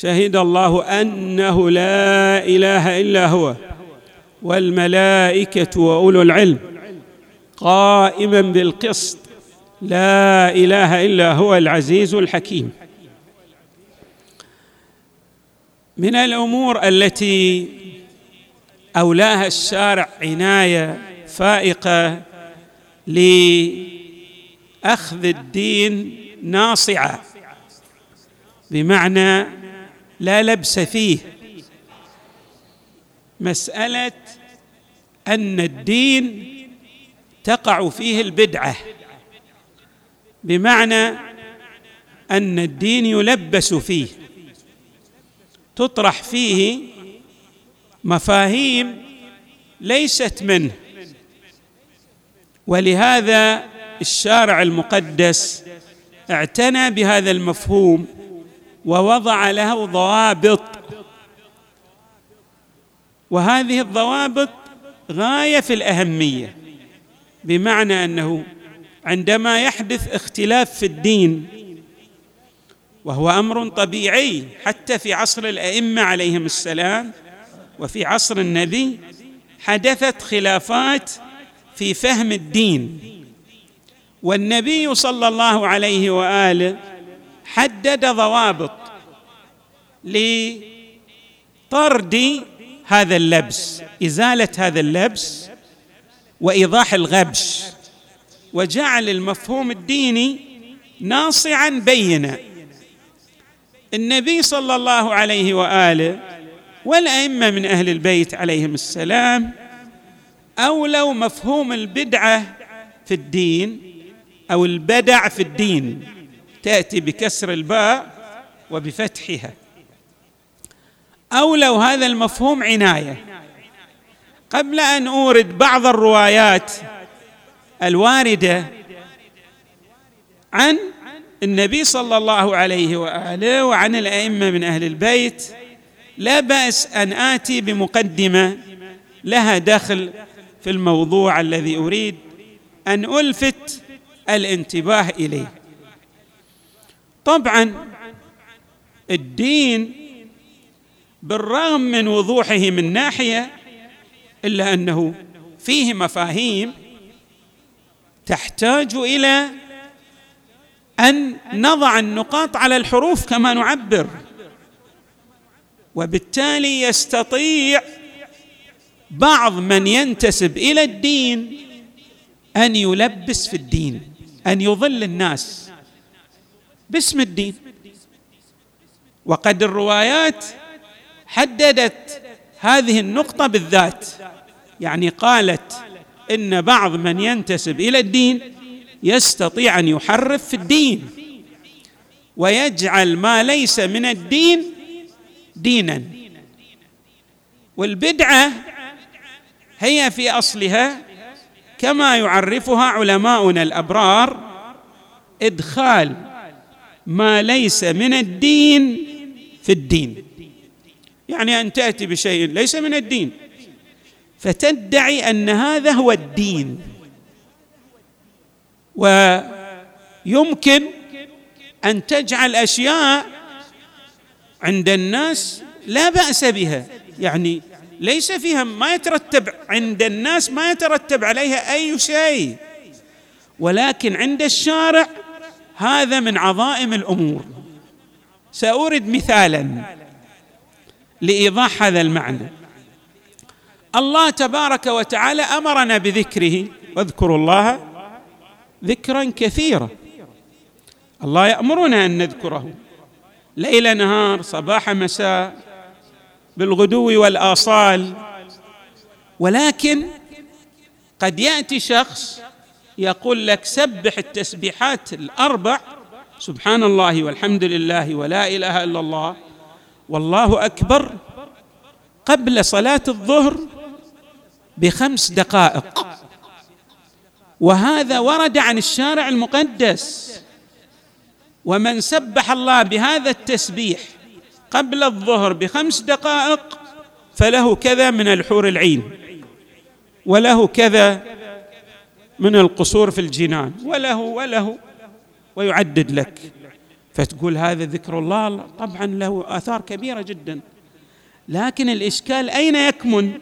شهد الله أنه لا إله إلا هو والملائكة وأولو العلم قائما بالقسط لا إله إلا هو العزيز الحكيم. من الأمور التي أولاها الشارع عناية فائقة لأخذ الدين ناصعة بمعنى لا لبس فيه. مسألة أن الدين تقع فيه البدعة. بمعنى أن الدين يلبس فيه. تطرح فيه مفاهيم ليست منه. ولهذا الشارع المقدس اعتنى بهذا المفهوم. ووضع له ضوابط. وهذه الضوابط غاية في الأهمية بمعنى أنه عندما يحدث اختلاف في الدين وهو أمر طبيعي حتى في عصر الأئمة عليهم السلام وفي عصر النبي حدثت خلافات في فهم الدين. والنبي صلى الله عليه وآله حدد ضوابط لطرد هذا اللبس إزالة هذا اللبس وإيضاح الغبش. وجعل المفهوم الديني ناصعا بينا. النبي صلى الله عليه وآله والأئمة من أهل البيت عليهم السلام أولوا مفهوم البدعة في الدين أو البدع في الدين. تأتي بكسر الباء وبفتحها. اولوا هذا المفهوم عناية. قبل أن أورد بعض الروايات الواردة عن النبي صلى الله عليه وآله وعن الأئمة من أهل البيت لا بأس أن آتي بمقدمة لها دخل في الموضوع الذي أريد أن ألفت الانتباه إليه. طبعا الدين بالرغم من وضوحه من ناحية إلا أنه فيه مفاهيم تحتاج إلى أن نضع النقاط على الحروف كما نعبر وبالتالي يستطيع بعض من ينتسب إلى الدين أن يلبس في الدين أن يضل الناس. باسم الدين. وقد الروايات حددت هذه النقطة بالذات. يعني قالت إن بعض من ينتسب إلى الدين يستطيع أن يحرف في الدين ويجعل ما ليس من الدين دينا. والبدعة هي في أصلها كما يعرفها علماؤنا الأبرار إدخال ما ليس من الدين في الدين. يعني أن تأتي بشيء ليس من الدين. فتدعي أن هذا هو الدين. ويمكن أن تجعل أشياء عند الناس لا بأس بها. يعني ليس فيها ما يترتب عند الناس ما يترتب عليها أي شيء. ولكن عند الشارع هذا من عظائم الأمور. سأورد مثالا لإيضاح هذا المعنى. الله تبارك وتعالى أمرنا بذكره واذكروا الله ذكرا كثيرا. الله يأمرنا أن نذكره. ليل نهار صباح مساء بالغدو والآصال. ولكن قد يأتي شخص يقول لك سبح التسبيحات الأربع سبحان الله والحمد لله ولا إله إلا الله والله أكبر قبل صلاة الظهر بخمس دقائق. وهذا ورد عن الشارع المقدس. ومن سبح الله بهذا التسبيح قبل الظهر بخمس دقائق فله كذا من الحور العين وله كذا من القصور في الجنان وله وله ويعدد لك. فتقول هذا ذكر الله طبعا له آثار كبيرة جدا. لكن الإشكال أين يكمن؟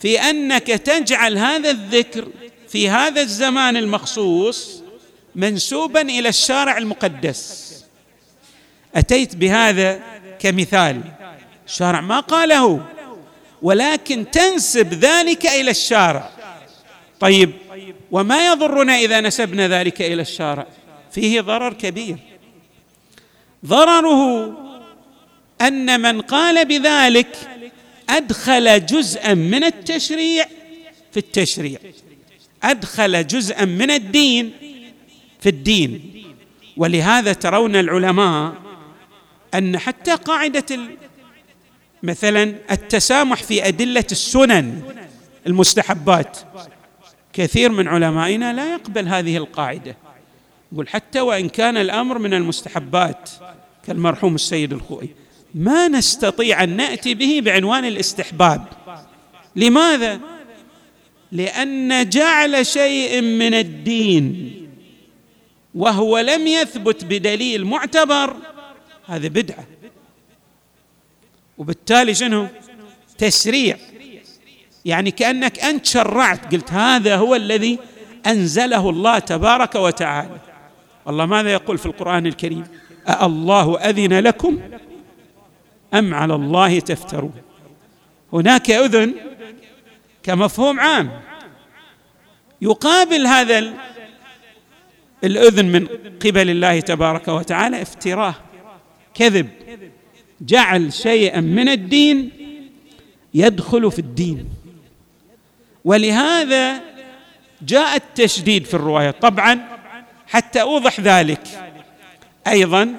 في أنك تجعل هذا الذكر في هذا الزمان المخصوص منسوبا إلى الشارع المقدس. أتيت بهذا كمثال. الشارع ما قاله ولكن تنسب ذلك إلى الشارع. طيب وما يضرنا إذا نسبنا ذلك إلى الشارع؟ فيه ضرر كبير. ضرره أن من قال بذلك أدخل جزءا من التشريع في التشريع. أدخل جزءا من الدين في الدين. ولهذا ترون العلماء أن حتى قاعدة مثلا التسامح في أدلة السنن المستحبات كثير من علمائنا لا يقبل هذه القاعدة. يقول حتى وإن كان الأمر من المستحبات كالمرحوم السيد الخوئي ما نستطيع أن نأتي به بعنوان الاستحباب. لماذا؟ لأن جعل شيء من الدين وهو لم يثبت بدليل معتبر هذا بدعة. وبالتالي شنو؟ تسريع. يعني كأنك أنت شرعت. قلت هذا هو الذي أنزله الله تبارك وتعالى. الله ماذا يقول في القرآن الكريم؟ أالله اذن لكم ام على الله تفترون. هناك أذن كمفهوم عام. يقابل هذا الأذن من قبل الله تبارك وتعالى افتراه كذب جعل شيئا من الدين يدخل في الدين. ولهذا جاء التشديد في الرواية. طبعا حتى أوضح ذلك. أيضا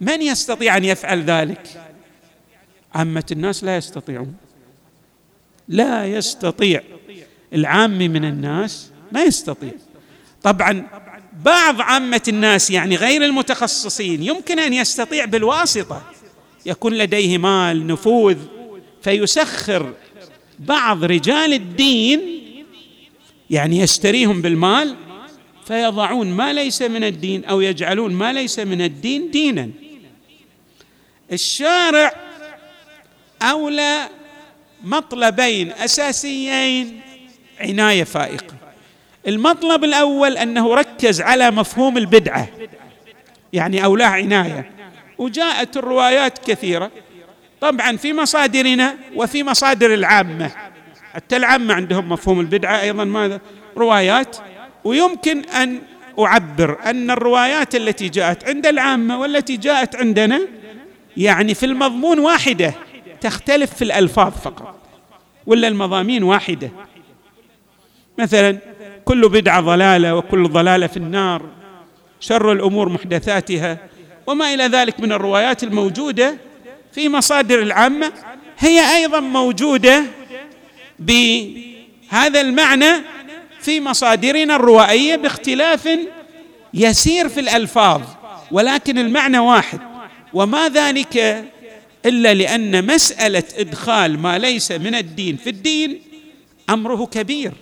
من يستطيع أن يفعل ذلك؟ عامة الناس لا يستطيعون. لا يستطيع. العامي من الناس ما يستطيع. طبعا بعض عامة الناس يعني غير المتخصصين يمكن أن يستطيع بالواسطة. يكون لديه مال نفوذ فيسخر بعض رجال الدين يعني يشتريهم بالمال فيضعون ما ليس من الدين أو يجعلون ما ليس من الدين دينا. الشارع أولى مطلبين أساسيين عناية فائقة. المطلب الأول أنه ركز على مفهوم البدعة يعني أولاه عناية. وجاءت الروايات كثيرة. طبعا في مصادرنا وفي مصادر العامة. حتى العامة عندهم مفهوم البدعة أيضا ماذا روايات. ويمكن أن أعبر أن الروايات التي جاءت عند العامة والتي جاءت عندنا يعني في المضمون واحدة تختلف في الألفاظ فقط. ولا المضامين واحدة. مثلا كل بدعة ضلالة وكل ضلالة في النار. شر الأمور محدثاتها. وما إلى ذلك من الروايات الموجودة في مصادر العامة هي أيضا موجودة بهذا المعنى في مصادرنا الروائية باختلاف يسير في الألفاظ ولكن المعنى واحد. وما ذلك إلا لأن مسألة إدخال ما ليس من الدين في الدين أمره كبير.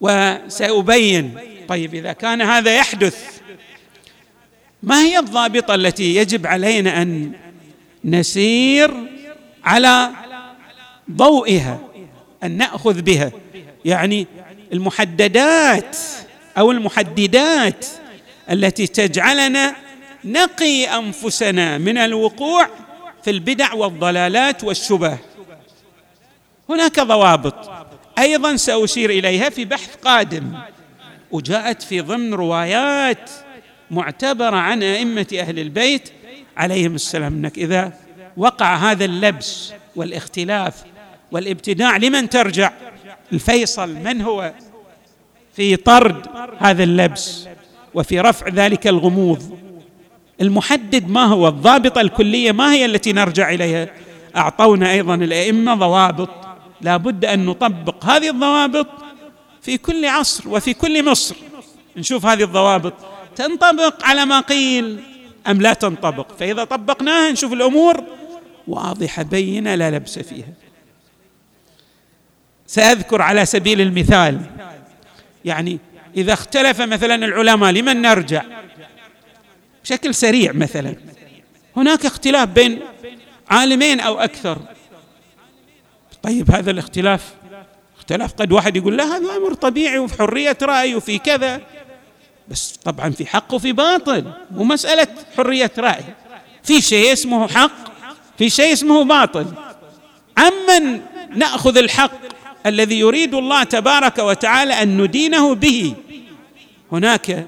وسأبين طيب إذا كان هذا يحدث ما هي الضابطة التي يجب علينا أن نسير على ضوئها أن نأخذ بها. يعني المحددات أو المحددات التي تجعلنا نقي أنفسنا من الوقوع في البدع والضلالات والشبه. هناك ضوابط أيضا سأشير إليها في بحث قادم وجاءت في ضمن روايات معتبرة عن أئمة أهل البيت عليهم السلام إنك إذا وقع هذا اللبس والاختلاف والابتداع لمن ترجع؟ الفيصل. من هو؟ في طرد هذا اللبس وفي رفع ذلك الغموض. المحدد ما هو؟ الضابطه الكلية ما هي التي نرجع إليها؟ أعطونا أيضا الأئمة ضوابط. لا بد أن نطبق هذه الضوابط في كل عصر وفي كل مصر. نشوف هذه الضوابط. تنطبق على ما قيل. أم لا تنطبق؟ فإذا طبقناها نشوف الأمور واضحة بينه لا لبس فيها. سأذكر على سبيل المثال يعني إذا اختلف مثلا العلماء لمن نرجع؟ بشكل سريع مثلا. هناك اختلاف بين عالمين أو أكثر. طيب هذا الاختلاف اختلاف قد واحد يقول لا هذا أمر طبيعي وفي حرية رأي وفي كذا. بس طبعا في حق وفي باطل مو مساله حرية رأي. في شيء اسمه حق في شيء اسمه باطل. عمن نأخذ الحق الذي يريد الله تبارك وتعالى أن ندينه به؟ هناك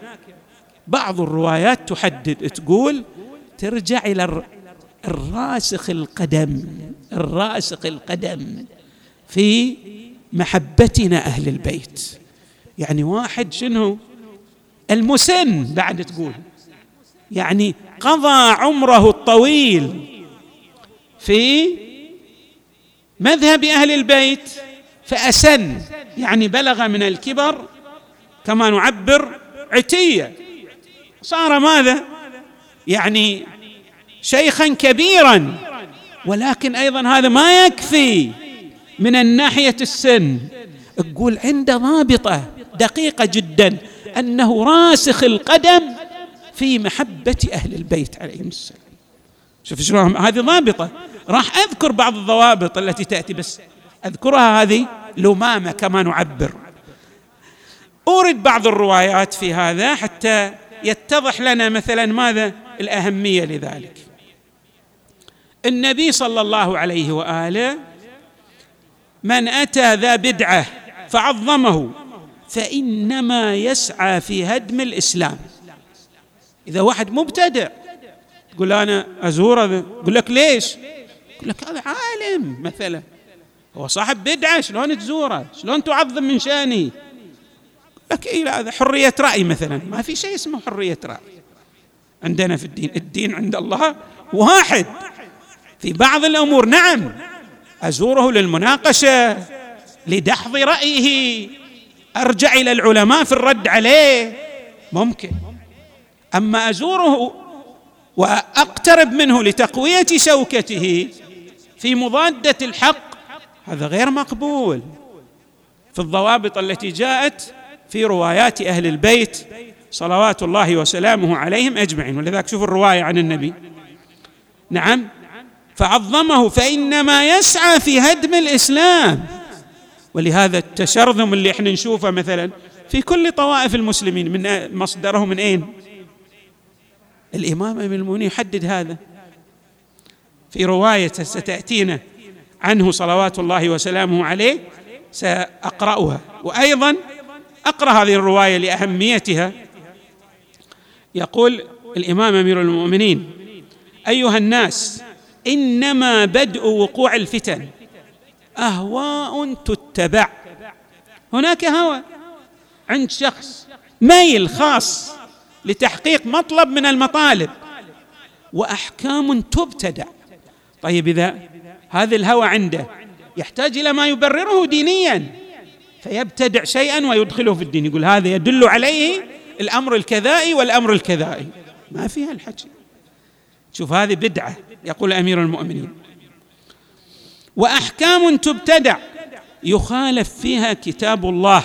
بعض الروايات تحدد تقول ترجع إلى الراسخ القدم الراسخ القدم في محبتنا أهل البيت. يعني واحد شنو؟ المسن بعد تقول. يعني قضى عمره الطويل في مذهب أهل البيت فأسن يعني بلغ من الكبر كما نعبر عتية. صار ماذا؟ يعني شيخا كبيرا ولكن أيضا هذا ما يكفي من الناحية السن. تقول عنده ضابطة دقيقة جدا أنه راسخ القدم في محبة أهل البيت عليهم السلام. شوف شلون هذه ضابطة. راح أذكر بعض الضوابط التي تأتي بس أذكرها هذه لمامة كما نعبر. أورد بعض الروايات في هذا حتى يتضح لنا مثلا ماذا الأهمية لذلك. النبي صلى الله عليه وآله من أتى ذا بدعة فعظمه فإنما يسعى في هدم الإسلام إذا واحد مبتدع تقول أنا أزوره يقول لك ليش؟ يقول لك هذا عالم مثلا هو صاحب بدعة شلون تزوره؟ شلون تعظم من شأنه؟ لك إيه هذا حرية رأي مثلا ما في شيء اسمه حرية رأي عندنا في الدين الدين عند الله واحد في بعض الأمور نعم أزوره للمناقشة لدحض رأيه أرجع إلى العلماء في الرد عليه. ممكن. أما أزوره وأقترب منه لتقوية شوكته في مضادة الحق هذا غير مقبول. في الضوابط التي جاءت في روايات أهل البيت صلوات الله وسلامه عليهم أجمعين ولذلك شوفوا الرواية عن النبي. نعم. فعظمه فإنما يسعى في هدم الإسلام. ولهذا التشرذم اللي إحنا نشوفه مثلا في كل طوائف المسلمين من مصدره من أين؟ الإمام امير المؤمنين يحدد هذا. في رواية ستأتينا عنه صلوات الله وسلامه عليه سأقرأها. وأيضا أقرأ هذه الرواية لأهميتها. يقول الإمام أمير المؤمنين أيها الناس إنما بدء وقوع الفتن. أهواء تتبع. هناك هوى عند شخص ميل خاص لتحقيق مطلب من المطالب وأحكام تبتدع. طيب إذا هذا الهوى عنده يحتاج إلى ما يبرره دينيا فيبتدع شيئا ويدخله في الدين. يقول هذا يدل عليه الأمر الكذائي والأمر الكذائي. ما فيها الحكي. شوف هذه بدعة يقول أمير المؤمنين. وأحكام تبتدع. يخالف فيها كتاب الله.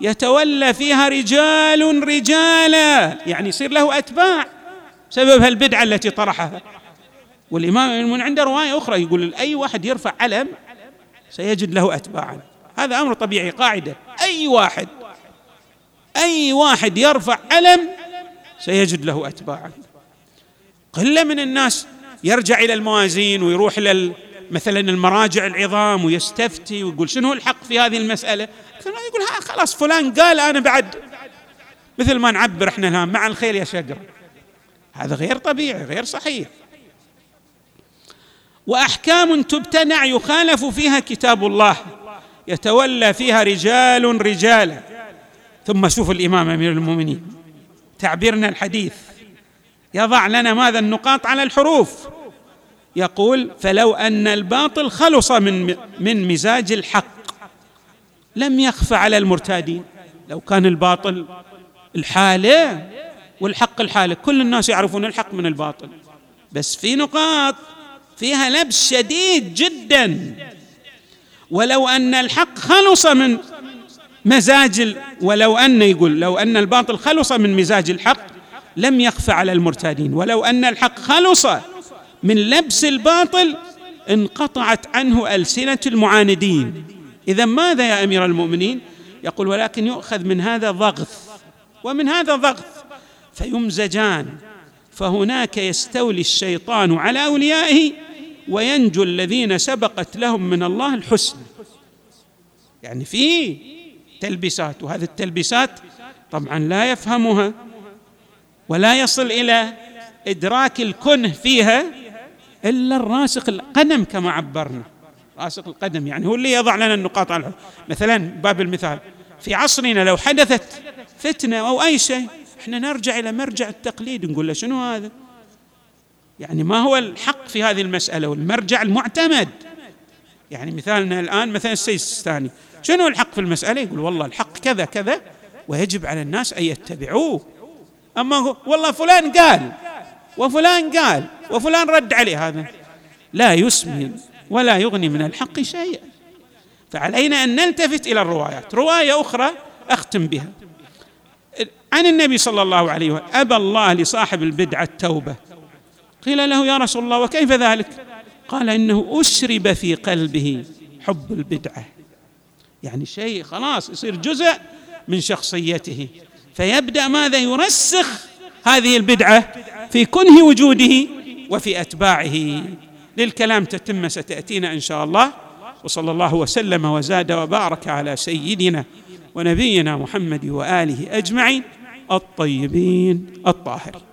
يتولى فيها رجال رجالا. يعني يصير له أتباع بسبب هالبدعة التي طرحها. والإمام من عنده رواية أخرى يقول أي واحد يرفع علم سيجد له أتباعا. هذا أمر طبيعي قاعدة. أي واحد أي واحد يرفع علم سيجد له أتباعا. قلة من الناس يرجع إلى الموازين ويروح إلى مثلا المراجع العظام ويستفتي ويقول شنو الحق في هذه المسألة؟ يقول خلاص فلان قال أنا بعد. مثل ما نعبر إحنا الآن مع الخيل يا شجرة. هذا غير طبيعي غير صحيح. وأحكام تبتنع يخالف فيها كتاب الله يتولى فيها رجال رجالا. ثم شوف الإمام أمير المؤمنين تعبيرنا الحديث يضع لنا ماذا؟ النقاط على الحروف. يقول فلو أن الباطل خلص من من مزاج الحق لم يخفى على المرتادين. لو كان الباطل الحالة والحق الحالة كل الناس يعرفون الحق من الباطل. بس في نقاط فيها لبس شديد جدا. ولو أن الحق خلص من مزاج ولو أن يقول لو أن الباطل خلص من مزاج الحق لم يخفى على المرتادين. ولو أن الحق خلص من لبس الباطل انقطعت عنه ألسنة المعاندين. إذا ماذا يا أمير المؤمنين؟ يقول ولكن يؤخذ من هذا ضغث. ومن هذا ضغث فيمزجان. فهناك يستولي الشيطان على أوليائه وينجو الذين سبقت لهم من الله الحسن. يعني في تلبسات وهذه التلبسات طبعا لا يفهمها ولا يصل إلى إدراك الكنه فيها إلا الراسخ القدم كما عبرنا. راسخ القدم يعني هو اللي يضع لنا النقاط على مثلا باب المثال. في عصرنا لو حدثت فتنة أو أي شيء إحنا نرجع إلى مرجع التقليد نقول له شنو هذا؟ يعني ما هو الحق في هذه المسألة والمرجع المعتمد. يعني مثالنا الآن مثلا السيد السيستاني. شنو الحق في المسألة؟ يقول والله الحق كذا كذا ويجب على الناس أن يتبعوه. هو والله فلان قال وفلان قال وفلان رد عليه هذا. لا يسمن ولا يغني من الحق شيئا. فعلينا أن نلتفت إلى الروايات. رواية أخرى أختم بها. عن النبي صلى الله عليه وسلم أبى الله لصاحب البدعة التوبة. قيل له يا رسول الله وكيف ذلك؟ قال إنه أشرب في قلبه حب البدعة. يعني شيء خلاص يصير جزء من شخصيته. فيبدأ ماذا؟ يرسخ هذه البدعة في كنه وجوده وفي أتباعه. للكلام تتمه ستأتينا إن شاء الله. وصلى الله وسلم وزاد وبارك على سيدنا ونبينا محمد وآله أجمعين الطيبين الطاهرين.